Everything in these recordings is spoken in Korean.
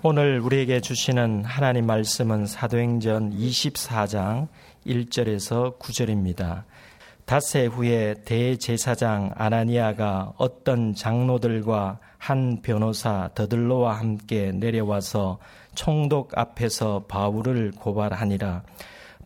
오늘 우리에게 주시는 하나님 말씀은 사도행전 24장 1절에서 9절입니다. 닷새 후에 대제사장 아나니아가 어떤 장로들과 한 변호사 더들로와 함께 내려와서 총독 앞에서 바울을 고발하니라.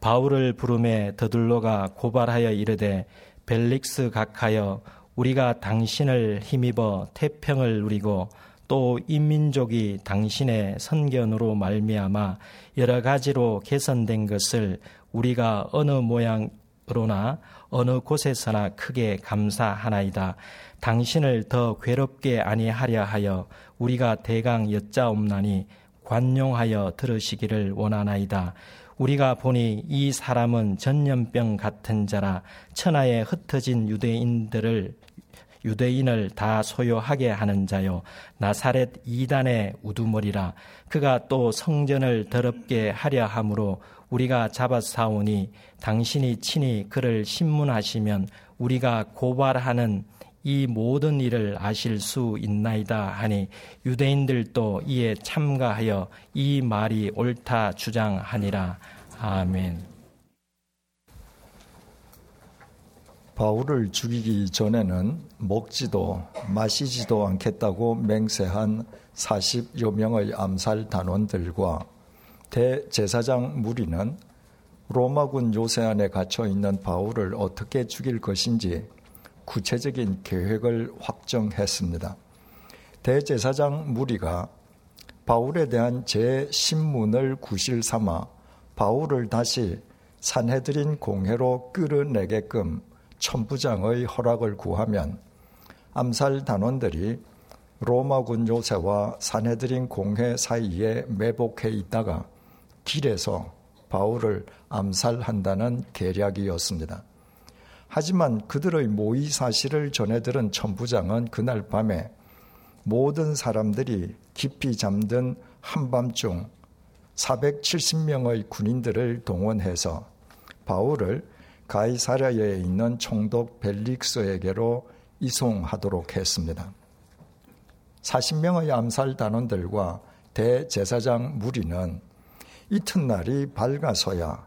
바울을 부름에 더들로가 고발하여 이르되 벨릭스 각하여 우리가 당신을 힘입어 태평을 누리고 또 인민족이 당신의 선견으로 말미암아 여러 가지로 개선된 것을 우리가 어느 모양으로나 어느 곳에서나 크게 감사하나이다. 당신을 더 괴롭게 아니하려 하여 우리가 대강 여짜옵나니 관용하여 들으시기를 원하나이다. 우리가 보니 이 사람은 전염병 같은 자라 천하에 흩어진 유대인들을 유대인을 다 소요하게 하는 자요 나사렛 이단의 우두머리라 그가 또 성전을 더럽게 하려 함으로 우리가 잡아사오니 당신이 친히 그를 신문하시면 우리가 고발하는 이 모든 일을 아실 수 있나이다 하니 유대인들도 이에 참가하여 이 말이 옳다 주장하니라 아멘. 바울을 죽이기 전에는 먹지도 마시지도 않겠다고 맹세한 40여 명의 암살 단원들과 대제사장 무리는 로마군 요새 안에 갇혀 있는 바울을 어떻게 죽일 것인지 구체적인 계획을 확정했습니다. 대제사장 무리가 바울에 대한 제 신문을 구실 삼아 바울을 다시 산해드린 공회로 끌어내게끔 천부장의 허락을 구하면 암살 단원들이 로마군 요새와 사내들인 공회 사이에 매복해 있다가 길에서 바울을 암살한다는 계략이었습니다. 하지만 그들의 모의 사실을 전해 들은 천부장은 그날 밤에 모든 사람들이 깊이 잠든 한밤중 470명의 군인들을 동원해서 바울을 가이사랴에 있는 총독 벨릭스에게로 이송하도록 했습니다. 40명의 암살 단원들과 대제사장 무리는 이튿날이 밝아서야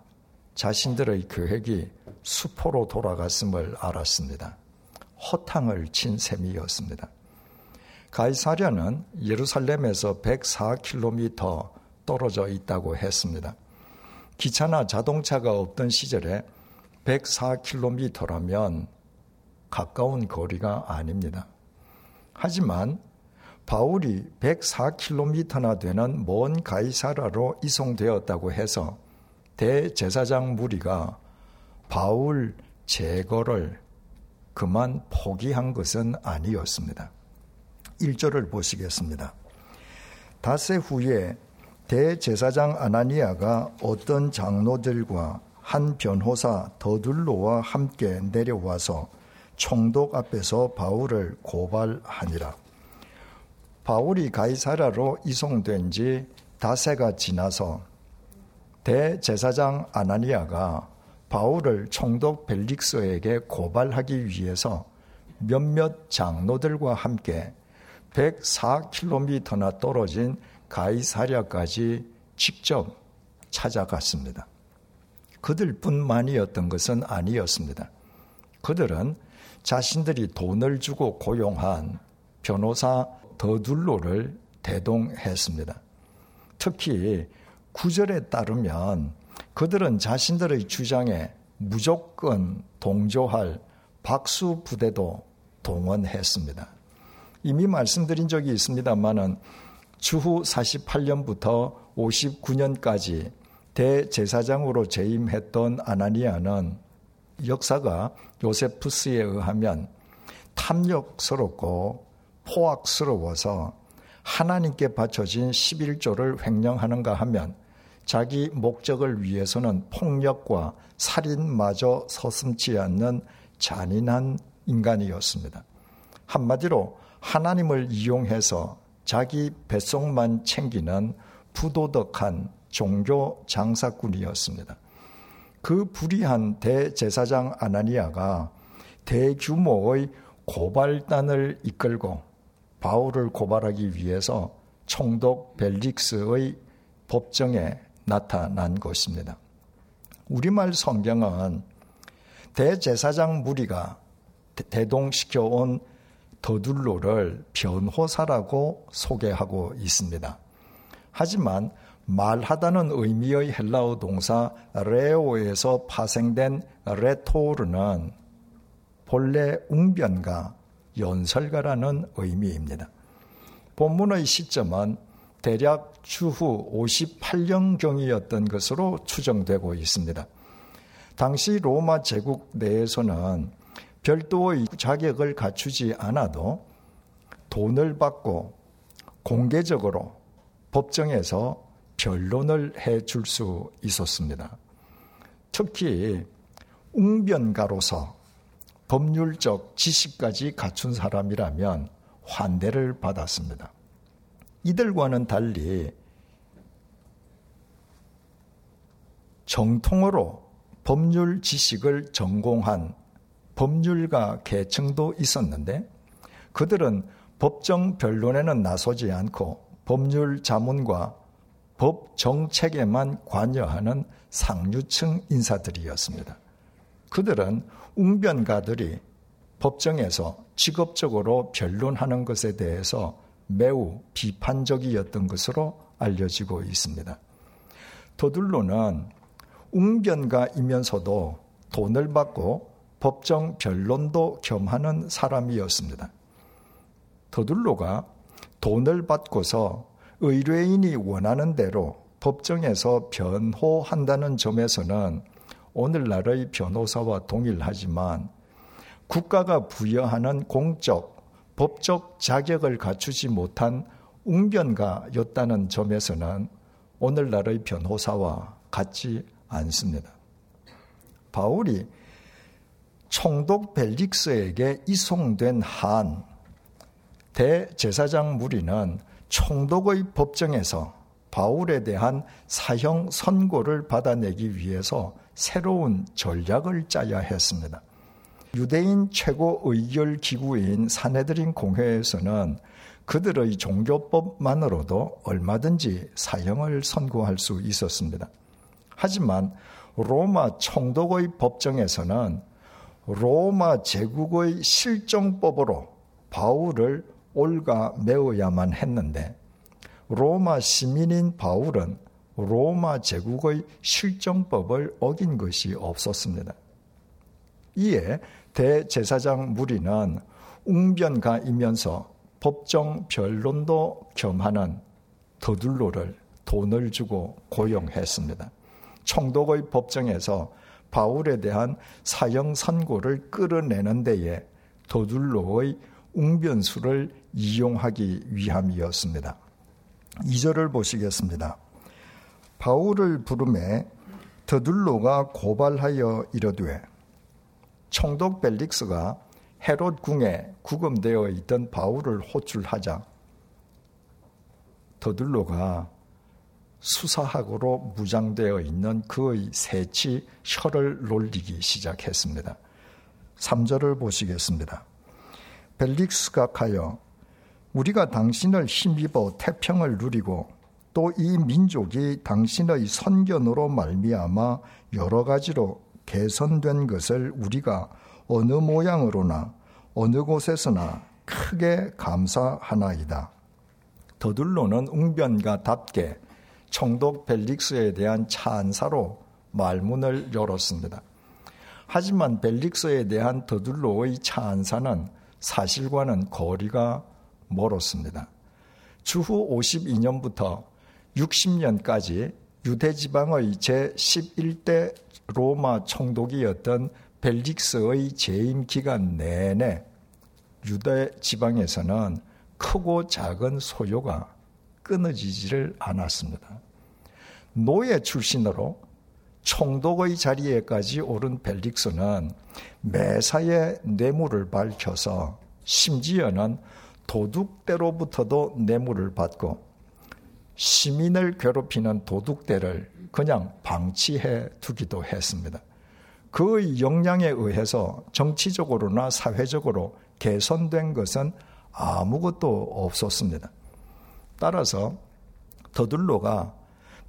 자신들의 계획이 수포로 돌아갔음을 알았습니다. 허탕을 친 셈이었습니다. 가이사랴는 예루살렘에서 104km 떨어져 있다고 했습니다. 기차나 자동차가 없던 시절에 104km라면 가까운 거리가 아닙니다. 하지만 바울이 104km나 되는 먼 가이사라로 이송되었다고 해서 대제사장 무리가 바울 제거를 그만 포기한 것은 아니었습니다. 1절을 보시겠습니다. 닷새 후에 대제사장 아나니아가 어떤 장로들과 한 변호사 더둘로와 함께 내려와서 총독 앞에서 바울을 고발하니라. 바울이 가이사라로 이송된 지 다세가 지나서 대제사장 아나니아가 바울을 총독 벨릭스에게 고발하기 위해서 몇몇 장로들과 함께 104km나 떨어진 가이사랴까지 직접 찾아갔습니다. 그들뿐만이었던 것은 아니었습니다. 그들은 자신들이 돈을 주고 고용한 변호사 더둘로를 대동했습니다. 특히 구절에 따르면 그들은 자신들의 주장에 무조건 동조할 박수 부대도 동원했습니다. 이미 말씀드린 적이 있습니다만은 주후 48년부터 59년까지 대제사장으로 재임했던 아나니아는 역사가 요세푸스에 의하면 탐욕스럽고 포악스러워서 하나님께 바쳐진 11조를 횡령하는가 하면 자기 목적을 위해서는 폭력과 살인마저 서슴지 않는 잔인한 인간이었습니다. 한마디로 하나님을 이용해서 자기 뱃속만 챙기는 부도덕한 종교 장사꾼이었습니다. 그 불의한 대제사장 아나니아가 대규모의 고발단을 이끌고 바울을 고발하기 위해서 총독 벨릭스의 법정에 나타난 것입니다. 우리말 성경은 대제사장 무리가 대동시켜온 더둘로를 변호사라고 소개하고 있습니다. 하지만 말하다는 의미의 헬라어 동사 레오에서 파생된 레토르는 본래 웅변가, 연설가라는 의미입니다. 본문의 시점은 대략 추후 58년경이었던 것으로 추정되고 있습니다. 당시 로마 제국 내에서는 별도의 자격을 갖추지 않아도 돈을 받고 공개적으로 법정에서 변론을 해 줄 수 있었습니다. 특히 웅변가로서 법률적 지식까지 갖춘 사람이라면 환대를 받았습니다. 이들과는 달리 정통으로 법률 지식을 전공한 법률가 계층도 있었는데 그들은 법정 변론에는 나서지 않고 법률 자문과 법 정책에만 관여하는 상류층 인사들이었습니다. 그들은 웅변가들이 법정에서 직업적으로 변론하는 것에 대해서 매우 비판적이었던 것으로 알려지고 있습니다. 도들로는 웅변가이면서도 돈을 받고 법정 변론도 겸하는 사람이었습니다. 더둘로가 돈을 받고서 의뢰인이 원하는 대로 법정에서 변호한다는 점에서는 오늘날의 변호사와 동일하지만 국가가 부여하는 공적, 법적 자격을 갖추지 못한 웅변가였다는 점에서는 오늘날의 변호사와 같지 않습니다. 바울이 총독 벨릭스에게 이송된 한 대제사장 무리는 총독의 법정에서 바울에 대한 사형 선고를 받아내기 위해서 새로운 전략을 짜야 했습니다. 유대인 최고 의결 기구인 사내들인 공회에서는 그들의 종교법만으로도 얼마든지 사형을 선고할 수 있었습니다. 하지만 로마 총독의 법정에서는 로마 제국의 실정법으로 바울을 올가 메어야만 했는데 로마 시민인 바울은 로마 제국의 실정법을 어긴 것이 없었습니다. 이에 대제사장 무리는 웅변가이면서 법정 변론도 겸하는 더둘로를 돈을 주고 고용했습니다. 총독의 법정에서 바울에 대한 사형 선고를 끌어내는 데에 더둘로의 웅변수를 이용하기 위함이었습니다. 2절을 보시겠습니다. 바울을 부름에 더둘로가 고발하여 이르되 총독 벨릭스가 헤롯 궁에 구금되어 있던 바울을 호출하자 더둘로가 수사학으로 무장되어 있는 그의 새치 혀를 놀리기 시작했습니다. 3절을 보시겠습니다. 벨릭스가 가여 우리가 당신을 힘입어 태평을 누리고 또 이 민족이 당신의 선견으로 말미암아 여러 가지로 개선된 것을 우리가 어느 모양으로나 어느 곳에서나 크게 감사하나이다. 더둘로는 웅변가답게 총독 벨릭스에 대한 찬사로 말문을 열었습니다. 하지만 벨릭스에 대한 더둘로의 찬사는 사실과는 거리가 멀었습니다. 주후 52년부터 60년까지 유대 지방의 제11대 로마 총독이었던 벨릭스의 재임 기간 내내 유대 지방에서는 크고 작은 소요가 끊어지지를 않았습니다. 노예 출신으로 총독의 자리에까지 오른 벨릭스는 매사에 뇌물을 밝혀서 심지어는 도둑대로부터도 뇌물을 받고 시민을 괴롭히는 도둑대를 그냥 방치해 두기도 했습니다. 그의 역량에 의해서 정치적으로나 사회적으로 개선된 것은 아무것도 없었습니다. 따라서 더둘로가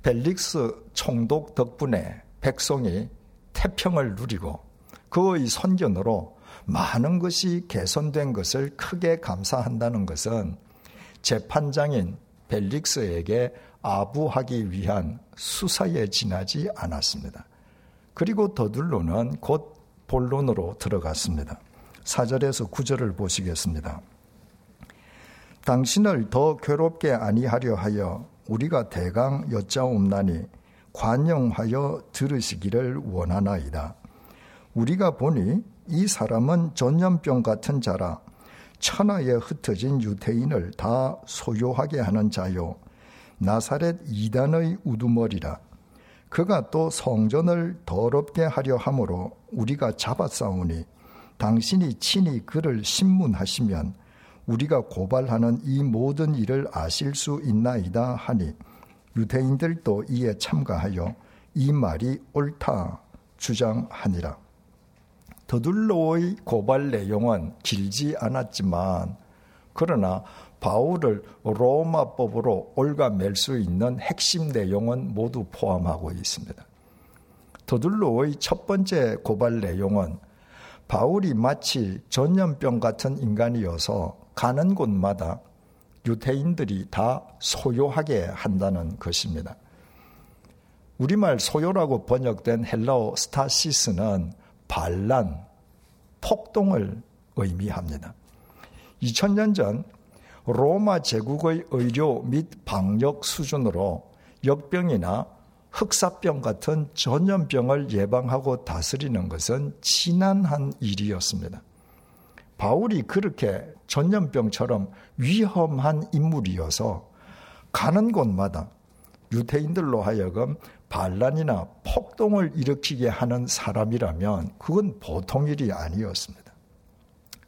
벨릭스 총독 덕분에 백성이 태평을 누리고 그의 선견으로 많은 것이 개선된 것을 크게 감사한다는 것은 재판장인 벨릭스에게 아부하기 위한 수사에 지나지 않았습니다. 그리고 더둘로는 곧 본론으로 들어갔습니다. 4절에서 9절을 보시겠습니다. 당신을 더 괴롭게 아니하려 하여 우리가 대강 여짜옵나니 관영하여 들으시기를 원하나이다. 우리가 보니 이 사람은 전염병 같은 자라 천하에 흩어진 유태인을 다 소요하게 하는 자요. 나사렛 이단의 우두머리라. 그가 또 성전을 더럽게 하려 함으로 우리가 잡아싸우니 당신이 친히 그를 신문하시면 우리가 고발하는 이 모든 일을 아실 수 있나이다 하니 유대인들도 이에 참가하여 이 말이 옳다 주장하니라. 더둘로의 고발 내용은 길지 않았지만 그러나 바울을 로마법으로 올가맬 수 있는 핵심 내용은 모두 포함하고 있습니다. 더둘로의 첫 번째 고발 내용은 바울이 마치 전염병 같은 인간이어서 가는 곳마다 유태인들이 다 소요하게 한다는 것입니다. 우리말 소요라고 번역된 헬라어 스타시스는 반란, 폭동을 의미합니다. 2000년 전 로마 제국의 의료 및 방역 수준으로 역병이나 흑사병 같은 전염병을 예방하고 다스리는 것은 지난한 일이었습니다. 바울이 그렇게 전염병처럼 위험한 인물이어서 가는 곳마다 유태인들로 하여금 반란이나 폭동을 일으키게 하는 사람이라면 그건 보통 일이 아니었습니다.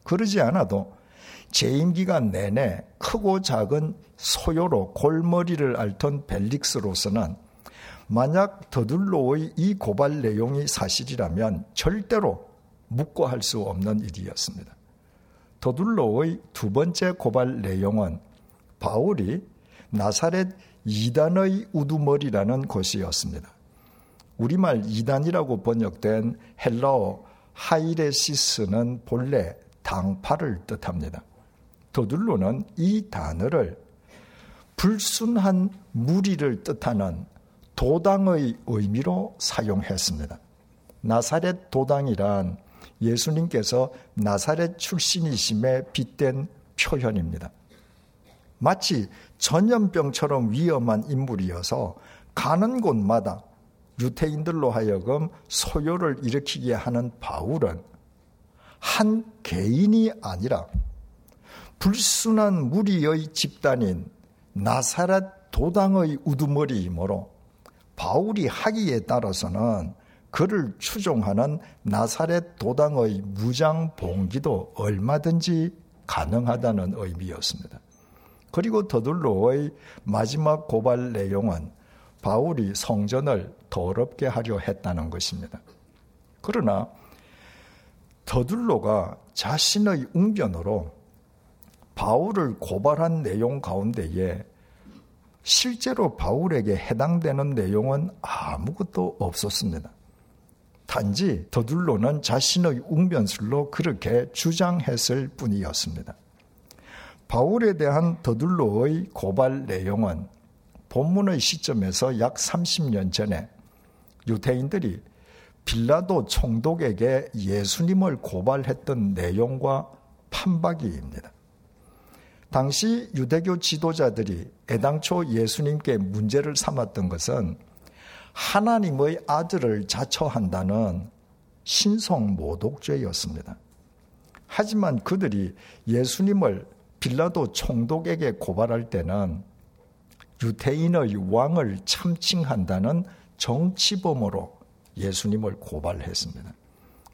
그러지 않아도 재임 기간 내내 크고 작은 소요로 골머리를 앓던 벨릭스로서는 만약 더둘로의 이 고발 내용이 사실이라면 절대로 묵고할 수 없는 일이었습니다. 더둘로의 두 번째 고발 내용은 바울이 나사렛 이단의 우두머리라는 것이었습니다. 우리말 이단이라고 번역된 헬라어 하이레시스는 본래 당파를 뜻합니다. 더둘로는 이 단어를 불순한 무리를 뜻하는 도당의 의미로 사용했습니다. 나사렛 도당이란 예수님께서 나사렛 출신이심에 빗댄 표현입니다. 마치 전염병처럼 위험한 인물이어서 가는 곳마다 유태인들로 하여금 소요를 일으키게 하는 바울은 한 개인이 아니라 불순한 무리의 집단인 나사렛 도당의 우두머리이므로 바울이 하기에 따라서는 그를 추종하는 나사렛 도당의 무장 봉기도 얼마든지 가능하다는 의미였습니다. 그리고 더둘로의 마지막 고발 내용은 바울이 성전을 더럽게 하려 했다는 것입니다. 그러나 더둘로가 자신의 웅변으로 바울을 고발한 내용 가운데에 실제로 바울에게 해당되는 내용은 아무것도 없었습니다. 단지 더둘로는 자신의 웅변술로 그렇게 주장했을 뿐이었습니다. 바울에 대한 더둘로의 고발 내용은 본문의 시점에서 약 30년 전에 유태인들이 빌라도 총독에게 예수님을 고발했던 내용과 판박이입니다. 당시 유대교 지도자들이 애당초 예수님께 문제를 삼았던 것은 하나님의 아들을 자처한다는 신성 모독죄였습니다. 하지만 그들이 예수님을 빌라도 총독에게 고발할 때는 유태인의 왕을 참칭한다는 정치범으로 예수님을 고발했습니다.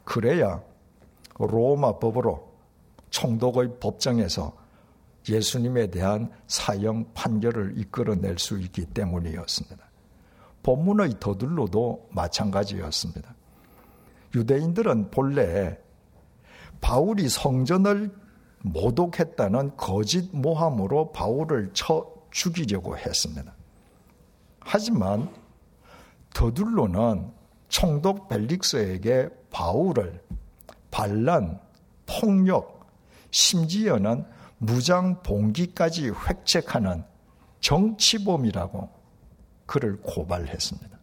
그래야 로마 법으로 총독의 법정에서 예수님에 대한 사형 판결을 이끌어낼 수 있기 때문이었습니다. 본문의 더들로도 마찬가지였습니다. 유대인들은 본래 바울이 성전을 모독했다는 거짓 모함으로 바울을 처, 죽이려고 했습니다. 하지만 더둘로는 총독 벨릭스에게 바울을 반란, 폭력, 심지어는 무장 봉기까지 획책하는 정치범이라고 그를 고발했습니다.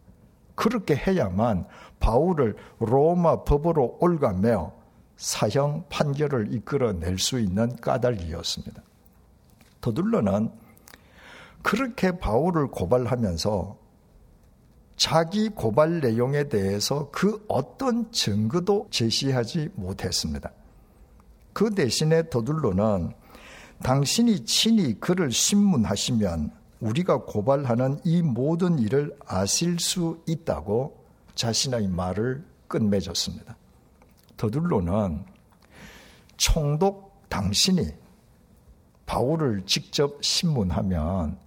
그렇게 해야만 바울을 로마 법으로 올가매어 사형 판결을 이끌어낼 수 있는 까닭이었습니다. 더둘러는 그렇게 바울을 고발하면서 자기 고발 내용에 대해서 그 어떤 증거도 제시하지 못했습니다. 그 대신에 더둘러는 당신이 친히 그를 신문하시면 우리가 고발하는 이 모든 일을 아실 수 있다고 자신의 말을 끝맺었습니다. 더둘로는 총독 당신이 바울을 직접 신문하면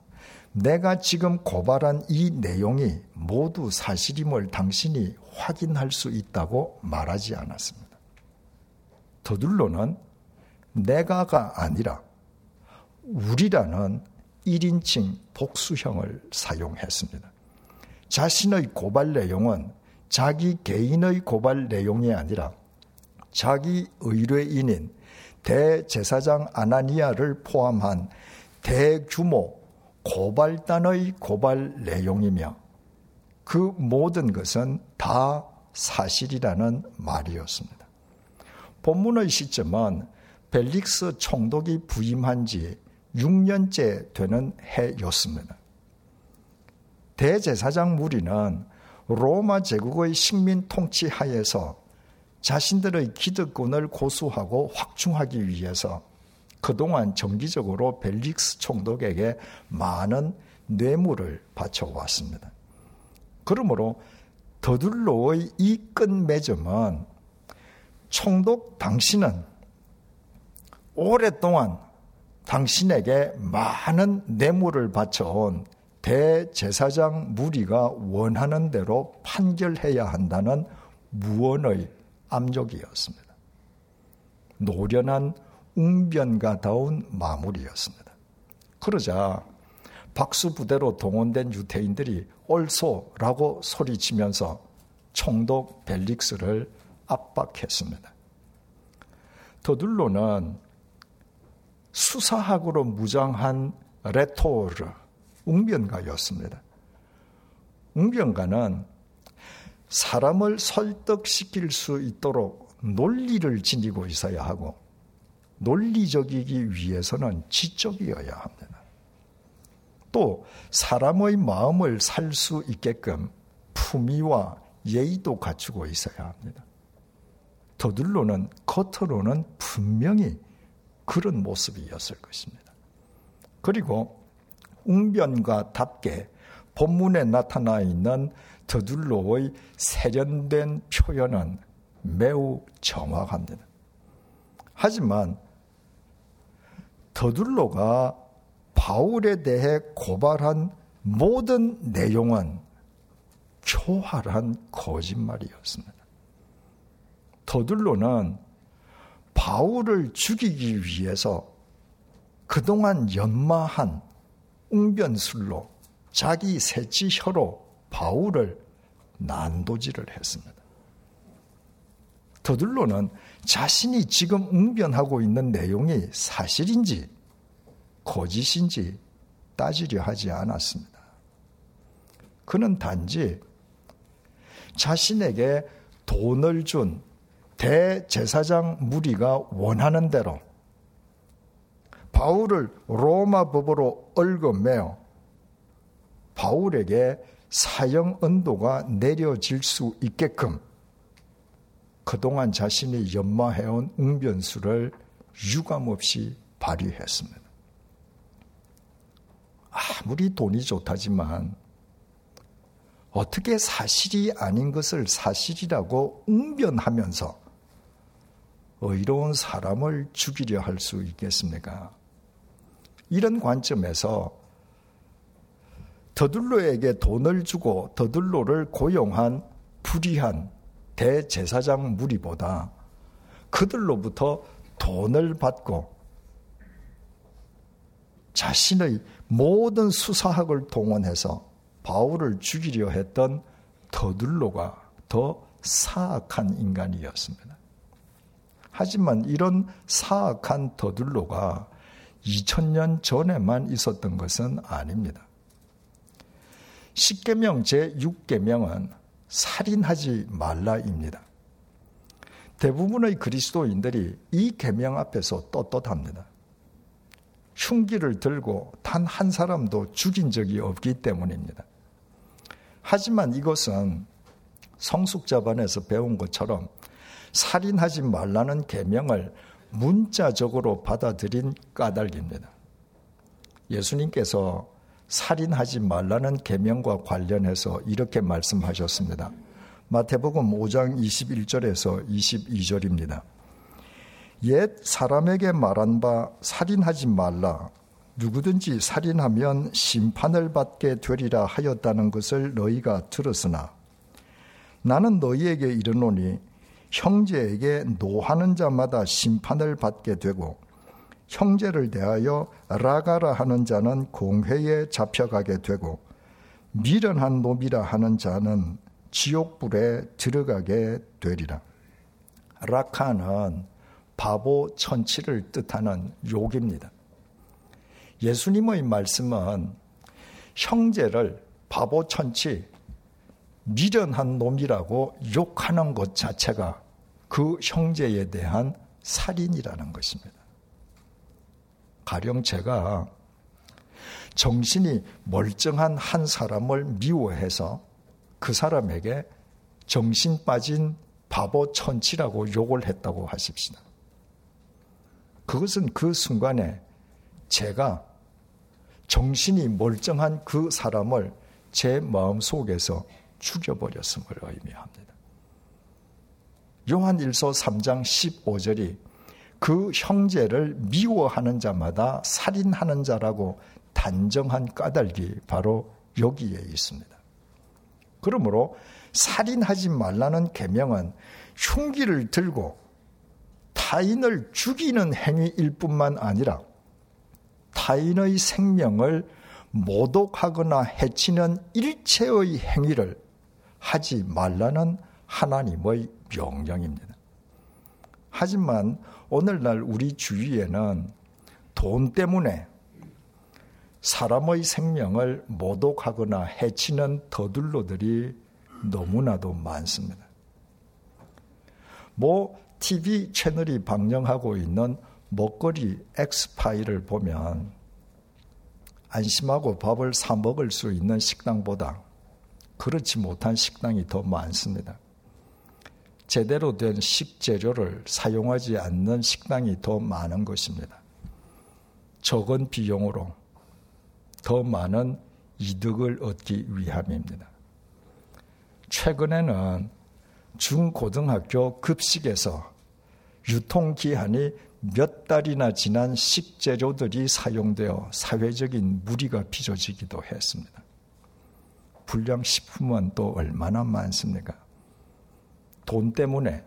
내가 지금 고발한 이 내용이 모두 사실임을 당신이 확인할 수 있다고 말하지 않았습니다. 더둘로는 내가가 아니라 우리라는 1인칭 복수형을 사용했습니다. 자신의 고발 내용은 자기 개인의 고발 내용이 아니라 자기 의뢰인인 대제사장 아나니아를 포함한 대규모 고발단의 고발 내용이며 그 모든 것은 다 사실이라는 말이었습니다. 본문의 시점은 벨릭스 총독이 부임한 지 6년째 되는 해였습니다. 대제사장 무리는 로마 제국의 식민 통치 하에서 자신들의 기득권을 고수하고 확충하기 위해서 그동안 정기적으로 벨릭스 총독에게 많은 뇌물을 바쳐왔습니다. 그러므로 더둘로의 이 끝맺음은 총독 당신은 오랫동안 당신에게 많은 뇌물을 바쳐온 대제사장 무리가 원하는 대로 판결해야 한다는 무언의 암족이었습니다. 노련한 웅변가다운 마무리였습니다. 그러자 박수 부대로 동원된 유태인들이 옳소라고 소리치면서 총독 벨릭스를 압박했습니다. 더둘로는 수사학으로 무장한 레토르, 웅변가였습니다. 웅변가는 사람을 설득시킬 수 있도록 논리를 지니고 있어야 하고 논리적이기 위해서는 지적이어야 합니다. 또 사람의 마음을 살 수 있게끔 품위와 예의도 갖추고 있어야 합니다. 더들로는 겉으로는 분명히 그런 모습이었을 것입니다. 그리고 웅변과 답게 본문에 나타나 있는 더둘로의 세련된 표현은 매우 정확합니다. 하지만 더둘로가 바울에 대해 고발한 모든 내용은 교활한 거짓말이었습니다. 더둘로는 바울을 죽이기 위해서 그동안 연마한 웅변술로 자기 새치 혀로 바울을 난도질을 했습니다. 더들로는 자신이 지금 웅변하고 있는 내용이 사실인지 거짓인지 따지려 하지 않았습니다. 그는 단지 자신에게 돈을 준 대제사장 무리가 원하는 대로 바울을 로마 법으로 얽어매어 바울에게 사형 언도가 내려질 수 있게끔 그동안 자신이 연마해온 웅변수를 유감없이 발휘했습니다. 아무리 돈이 좋다지만 어떻게 사실이 아닌 것을 사실이라고 웅변하면서 의로운 사람을 죽이려 할 수 있겠습니까? 이런 관점에서 더들로에게 돈을 주고 더들로를 고용한 불의한 대제사장 무리보다 그들로부터 돈을 받고 자신의 모든 수사학을 동원해서 바울을 죽이려 했던 더들로가 더 사악한 인간이었습니다. 하지만 이런 사악한 더들로가 2000년 전에만 있었던 것은 아닙니다. 10계명 제6계명은 살인하지 말라입니다. 대부분의 그리스도인들이 이 계명 앞에서 떳떳합니다. 흉기를 들고 단 한 사람도 죽인 적이 없기 때문입니다. 하지만 이것은 성숙자반에서 배운 것처럼 살인하지 말라는 계명을 문자적으로 받아들인 까닭입니다. 예수님께서 살인하지 말라는 계명과 관련해서 이렇게 말씀하셨습니다. 마태복음 5장 21절에서 22절입니다. 옛 사람에게 말한 바 살인하지 말라. 누구든지 살인하면 심판을 받게 되리라 하였다는 것을 너희가 들었으나 나는 너희에게 이르노니 형제에게 노하는 자마다 심판을 받게 되고 형제를 대하여 라가라 하는 자는 공회에 잡혀가게 되고 미련한 놈이라 하는 자는 지옥불에 들어가게 되리라. 라카는 바보 천치를 뜻하는 욕입니다. 예수님의 말씀은 형제를 바보 천치, 미련한 놈이라고 욕하는 것 자체가 그 형제에 대한 살인이라는 것입니다. 가령 제가 정신이 멀쩡한 한 사람을 미워해서 그 사람에게 정신 빠진 바보 천치라고 욕을 했다고 하십시다. 그것은 그 순간에 제가 정신이 멀쩡한 그 사람을 제 마음 속에서 죽여버렸음을 의미합니다. 요한 1서 3장 15절이 그 형제를 미워하는 자마다 살인하는 자라고 단정한 까닭이 바로 여기에 있습니다. 그러므로 살인하지 말라는 계명은 흉기를 들고 타인을 죽이는 행위일 뿐만 아니라 타인의 생명을 모독하거나 해치는 일체의 행위를 하지 말라는 하나님의 명령입니다. 하지만 오늘날 우리 주위에는 돈 때문에 사람의 생명을 모독하거나 해치는 더들로들이 너무나도 많습니다. 뭐 TV 채널이 방영하고 있는 먹거리 엑스파일을 보면 안심하고 밥을 사 먹을 수 있는 식당보다 그렇지 못한 식당이 더 많습니다. 제대로 된 식재료를 사용하지 않는 식당이 더 많은 것입니다. 적은 비용으로 더 많은 이득을 얻기 위함입니다. 최근에는 중고등학교 급식에서 유통기한이 몇 달이나 지난 식재료들이 사용되어 사회적인 무리가 빚어지기도 했습니다. 불량식품은 또 얼마나 많습니까? 돈 때문에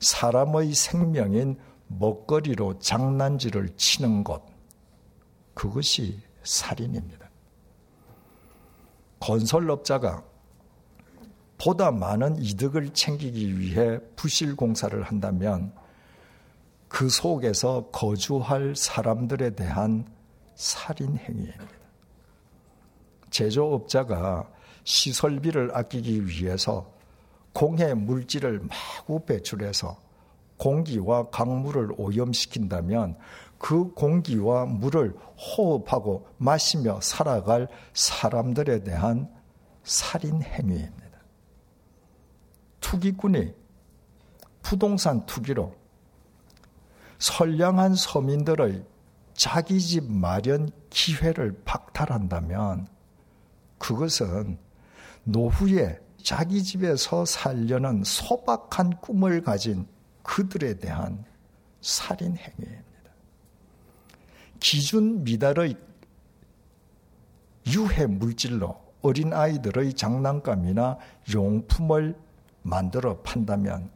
사람의 생명인 먹거리로 장난질을 치는 것, 그것이 살인입니다. 건설업자가 보다 많은 이득을 챙기기 위해 부실 공사를 한다면 그 속에서 거주할 사람들에 대한 살인 행위입니다. 제조업자가 시설비를 아끼기 위해서 공해 물질을 마구 배출해서 공기와 강물을 오염시킨다면 그 공기와 물을 호흡하고 마시며 살아갈 사람들에 대한 살인 행위입니다. 투기꾼이 부동산 투기로 선량한 서민들의 자기 집 마련 기회를 박탈한다면 그것은 노후에 자기 집에서 살려는 소박한 꿈을 가진 그들에 대한 살인 행위입니다. 기준 미달의 유해 물질로 어린 아이들의 장난감이나 용품을 만들어 판다면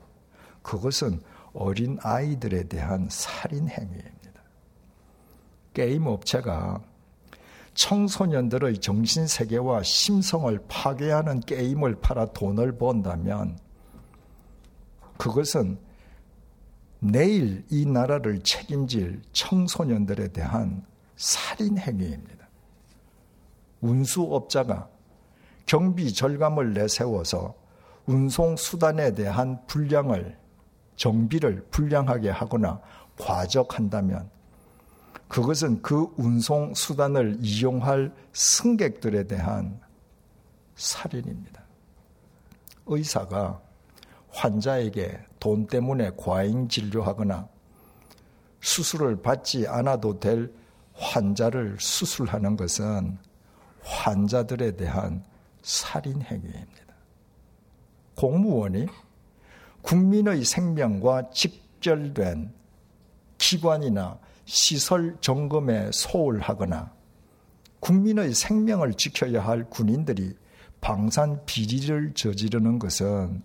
그것은 어린 아이들에 대한 살인 행위입니다. 게임 업체가 청소년들의 정신세계와 심성을 파괴하는 게임을 팔아 돈을 번다면 그것은 내일 이 나라를 책임질 청소년들에 대한 살인 행위입니다. 운수업자가 경비 절감을 내세워서 운송 수단에 대한 불량을 정비를 불량하게 하거나 과적한다면 그것은 그 운송 수단을 이용할 승객들에 대한 살인입니다. 의사가 환자에게 돈 때문에 과잉 진료하거나 수술을 받지 않아도 될 환자를 수술하는 것은 환자들에 대한 살인 행위입니다. 공무원이 국민의 생명과 직결된 기관이나 시설 점검에 소홀하거나 국민의 생명을 지켜야 할 군인들이 방산 비리를 저지르는 것은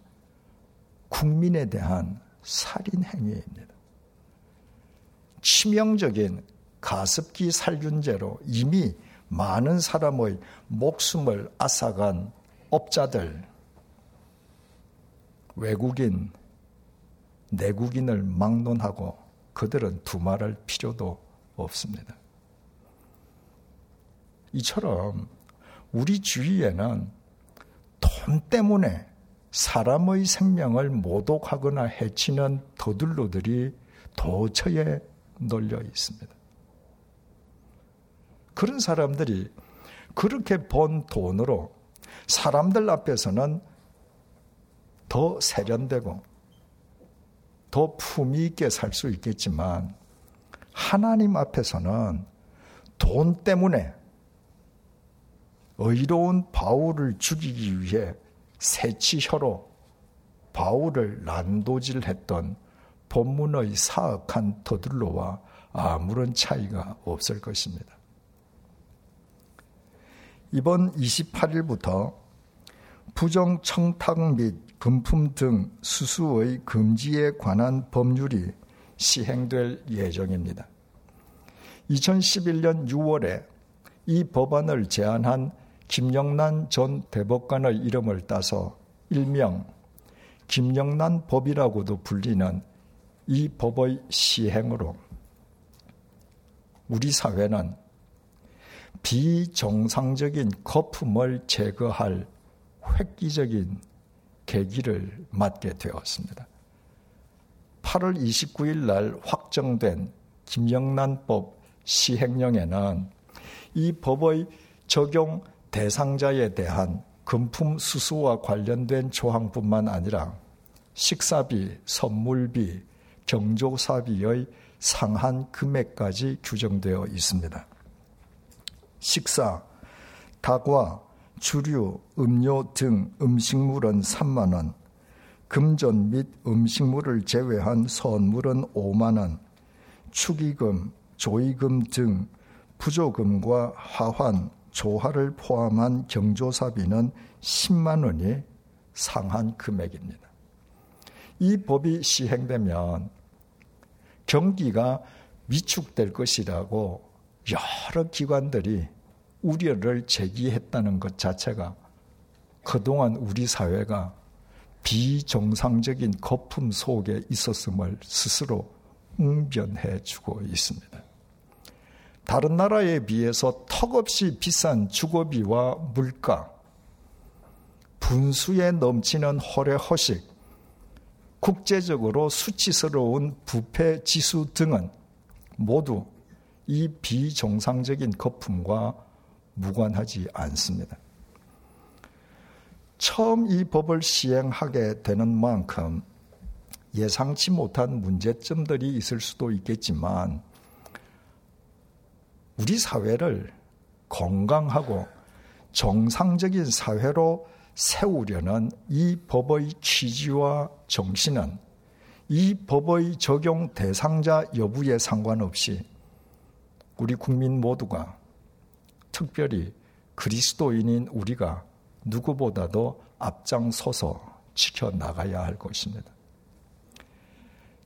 국민에 대한 살인 행위입니다. 치명적인 가습기 살균제로 이미 많은 사람의 목숨을 앗아간 업자들, 외국인, 내국인을 막론하고 그들은 두말할 필요도 없습니다. 이처럼 우리 주위에는 돈 때문에 사람의 생명을 모독하거나 해치는 더들로들이 도처에 널려 있습니다. 그런 사람들이 그렇게 번 돈으로 사람들 앞에서는 더 세련되고 더 품위 있게 살 수 있겠지만 하나님 앞에서는 돈 때문에 의로운 바울을 죽이기 위해 새치혀로 바울을 난도질했던 본문의 사악한 터들로와 아무런 차이가 없을 것입니다. 이번 28일부터 부정 청탁 및 금품 등 수수의 금지에 관한 법률이 시행될 예정입니다. 2011년 6월에 이 법안을 제안한 김영란 전 대법관의 이름을 따서 일명 김영란 법이라고도 불리는 이 법의 시행으로 우리 사회는 비정상적인 거품을 제거할 획기적인 계기를 맞게 되었습니다. 8월 29일 날 확정된 김영란법 시행령에는 이 법의 적용 대상자에 대한 금품 수수와 관련된 조항뿐만 아니라 식사비, 선물비, 경조사비의 상한 금액까지 규정되어 있습니다. 식사, 다과, 주류, 음료 등 음식물은 3만 원, 금전 및 음식물을 제외한 선물은 5만 원, 축의금, 조의금 등 부조금과 하환, 조화를 포함한 경조사비는 10만 원이 상한 금액입니다. 이 법이 시행되면 경기가 위축될 것이라고 여러 기관들이 우려를 제기했다는 것 자체가 그동안 우리 사회가 비정상적인 거품 속에 있었음을 스스로 웅변해 주고 있습니다. 다른 나라에 비해서 턱없이 비싼 주거비와 물가, 분수에 넘치는 허례허식, 국제적으로 수치스러운 부패 지수 등은 모두 이 비정상적인 거품과 무관하지 않습니다. 처음 이 법을 시행하게 되는 만큼 예상치 못한 문제점들이 있을 수도 있겠지만 우리 사회를 건강하고 정상적인 사회로 세우려는 이 법의 취지와 정신은 이 법의 적용 대상자 여부에 상관없이 우리 국민 모두가 특별히 그리스도인인 우리가 누구보다도 앞장서서 지켜나가야 할 것입니다.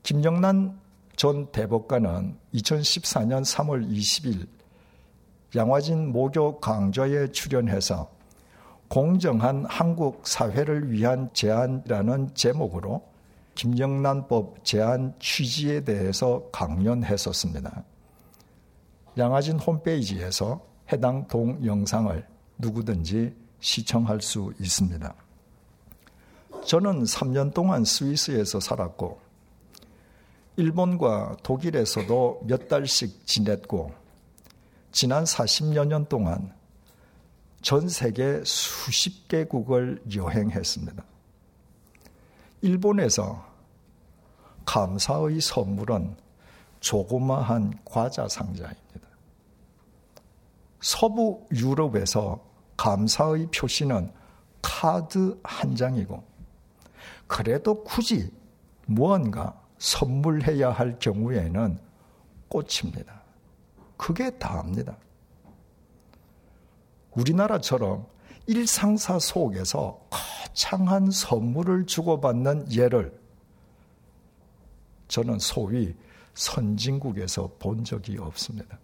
김영란 전 대법관은 2014년 3월 20일 양화진 모교 강좌에 출연해서 공정한 한국 사회를 위한 제안이라는 제목으로 김영란법 제안 취지에 대해서 강연했었습니다. 양화진 홈페이지에서 해당 동영상을 누구든지 시청할 수 있습니다. 저는 3년 동안 스위스에서 살았고, 일본과 독일에서도 몇 달씩 지냈고, 지난 40여 년 동안 전 세계 수십 개국을 여행했습니다. 일본에서 감사의 선물은 조그마한 과자 상자입니다. 서부 유럽에서 감사의 표시는 카드 한 장이고, 그래도 굳이 무언가 선물해야 할 경우에는 꽃입니다. 그게 다합니다. 우리나라처럼 일상사 속에서 거창한 선물을 주고받는 예를 저는 소위 선진국에서 본 적이 없습니다.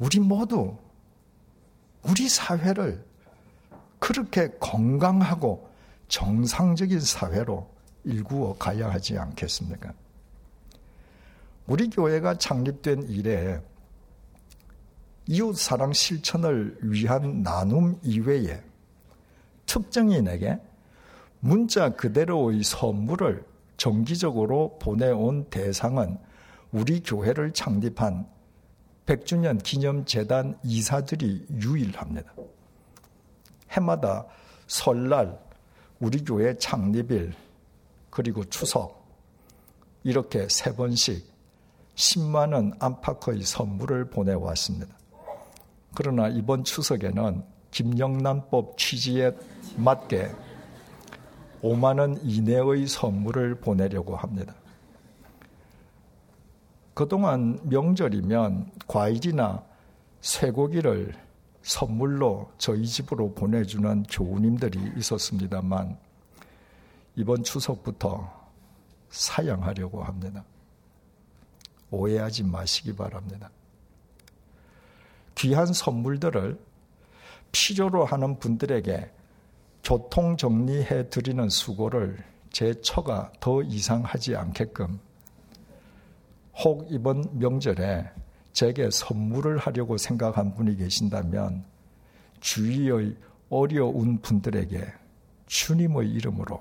우리 모두 우리 사회를 그렇게 건강하고 정상적인 사회로 일구어 가야 하지 않겠습니까? 우리 교회가 창립된 이래 이웃 사랑 실천을 위한 나눔 이외에 특정인에게 문자 그대로의 선물을 정기적으로 보내온 대상은 우리 교회를 창립한 100주년 기념재단 이사들이 유일합니다. 해마다 설날, 우리 교회 창립일, 그리고 추석, 이렇게 세 번씩 10만원 안팎의 선물을 보내왔습니다. 그러나 이번 추석에는 김영란법 취지에 맞게 5만원 이내의 선물을 보내려고 합니다. 그동안 명절이면 과일이나 쇠고기를 선물로 저희 집으로 보내주는 교우님들이 있었습니다만 이번 추석부터 사양하려고 합니다. 오해하지 마시기 바랍니다. 귀한 선물들을 필요로 하는 분들에게 교통 정리해 드리는 수고를 제 처가 더 이상 하지 않게끔 혹 이번 명절에 제게 선물을 하려고 생각한 분이 계신다면 주위의 어려운 분들에게 주님의 이름으로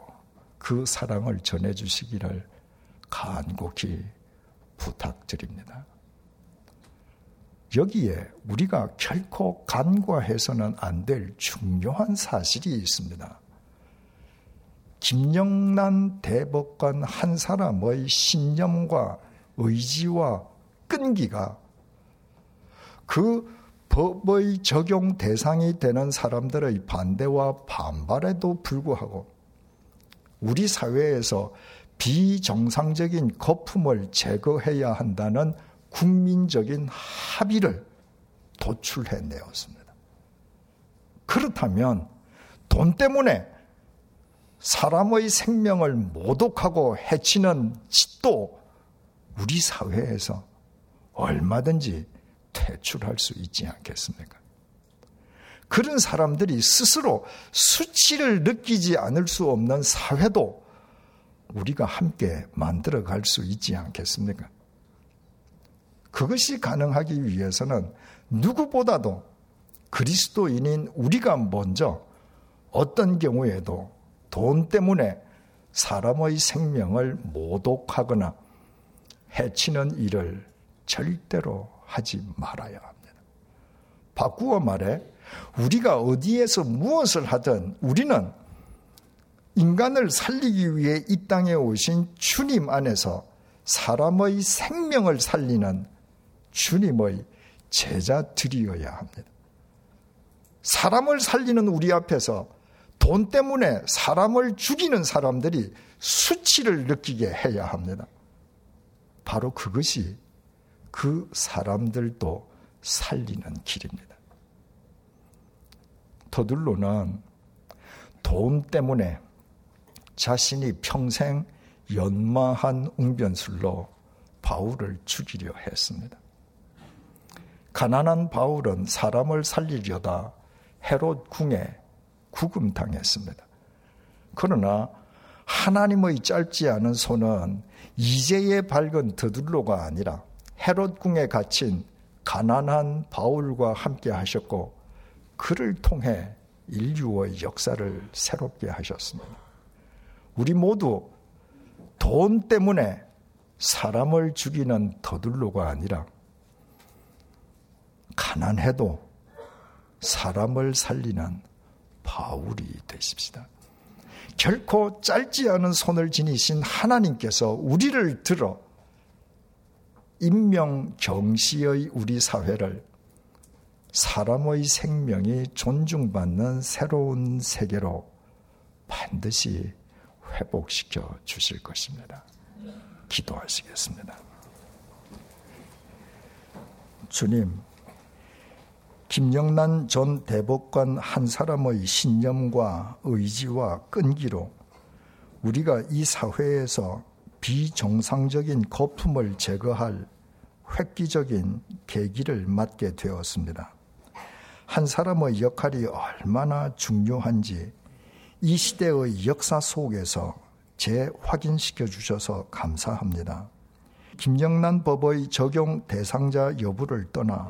그 사랑을 전해주시기를 간곡히 부탁드립니다. 여기에 우리가 결코 간과해서는 안 될 중요한 사실이 있습니다. 김영란 대법관 한 사람의 신념과 의지와 끈기가 그 법의 적용 대상이 되는 사람들의 반대와 반발에도 불구하고 우리 사회에서 비정상적인 거품을 제거해야 한다는 국민적인 합의를 도출해 내었습니다. 그렇다면 돈 때문에 사람의 생명을 모독하고 해치는 짓도 우리 사회에서 얼마든지 퇴출할 수 있지 않겠습니까? 그런 사람들이 스스로 수치를 느끼지 않을 수 없는 사회도 우리가 함께 만들어 갈 수 있지 않겠습니까? 그것이 가능하기 위해서는 누구보다도 그리스도인인 우리가 먼저 어떤 경우에도 돈 때문에 사람의 생명을 모독하거나 해치는 일을 절대로 하지 말아야 합니다. 바꾸어 말해 우리가 어디에서 무엇을 하든 우리는 인간을 살리기 위해 이 땅에 오신 주님 안에서 사람의 생명을 살리는 주님의 제자들이어야 합니다. 사람을 살리는 우리 앞에서 돈 때문에 사람을 죽이는 사람들이 수치를 느끼게 해야 합니다. 바로 그것이 그 사람들도 살리는 길입니다. 더들로는 돈 때문에 자신이 평생 연마한 웅변술로 바울을 죽이려 했습니다. 가난한 바울은 사람을 살리려다 헤롯 궁에 구금당했습니다. 그러나 하나님의 짧지 않은 손은 이제의 밝은 더둘로가 아니라 헤롯 궁에 갇힌 가난한 바울과 함께 하셨고 그를 통해 인류의 역사를 새롭게 하셨습니다. 우리 모두 돈 때문에 사람을 죽이는 더둘로가 아니라 가난해도 사람을 살리는 바울이 되십시다. 결코 짧지 않은 손을 지니신 하나님께서 우리를 들어 인명 경시의 우리 사회를 사람의 생명이 존중받는 새로운 세계로 반드시 회복시켜 주실 것입니다. 기도하시겠습니다. 주님, 김영란 전 대법관 한 사람의 신념과 의지와 끈기로 우리가 이 사회에서 비정상적인 거품을 제거할 획기적인 계기를 맞게 되었습니다. 한 사람의 역할이 얼마나 중요한지 이 시대의 역사 속에서 재확인시켜 주셔서 감사합니다. 김영란 법의 적용 대상자 여부를 떠나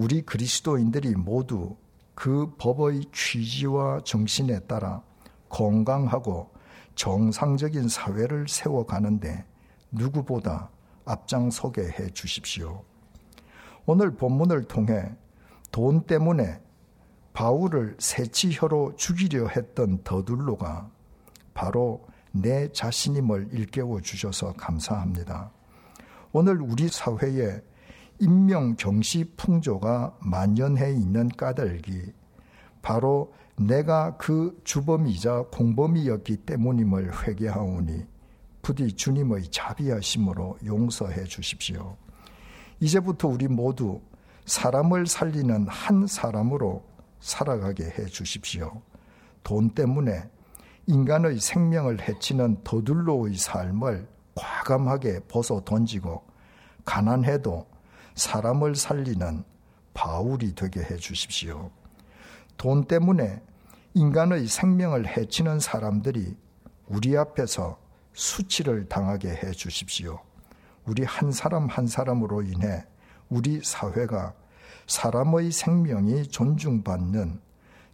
우리 그리스도인들이 모두 그 법의 취지와 정신에 따라 건강하고 정상적인 사회를 세워가는데 누구보다 앞장서게 해 주십시오. 오늘 본문을 통해 돈 때문에 바울을 세치혀로 죽이려 했던 더둘로가 바로 내 자신임을 일깨워 주셔서 감사합니다. 오늘 우리 사회에 인명 경시 풍조가 만연해 있는 까닭이 바로 내가 그 주범이자 공범이었기 때문임을 회개하오니 부디 주님의 자비하심으로 용서해 주십시오. 이제부터 우리 모두 사람을 살리는 한 사람으로 살아가게 해 주십시오. 돈 때문에 인간의 생명을 해치는 더둘로의 삶을 과감하게 벗어 던지고 가난해도 사람을 살리는 바울이 되게 해 주십시오. 돈 때문에 인간의 생명을 해치는 사람들이 우리 앞에서 수치를 당하게 해 주십시오. 우리 한 사람 한 사람으로 인해 우리 사회가 사람의 생명이 존중받는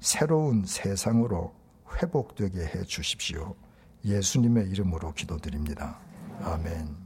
새로운 세상으로 회복되게 해 주십시오. 예수님의 이름으로 기도드립니다. 아멘.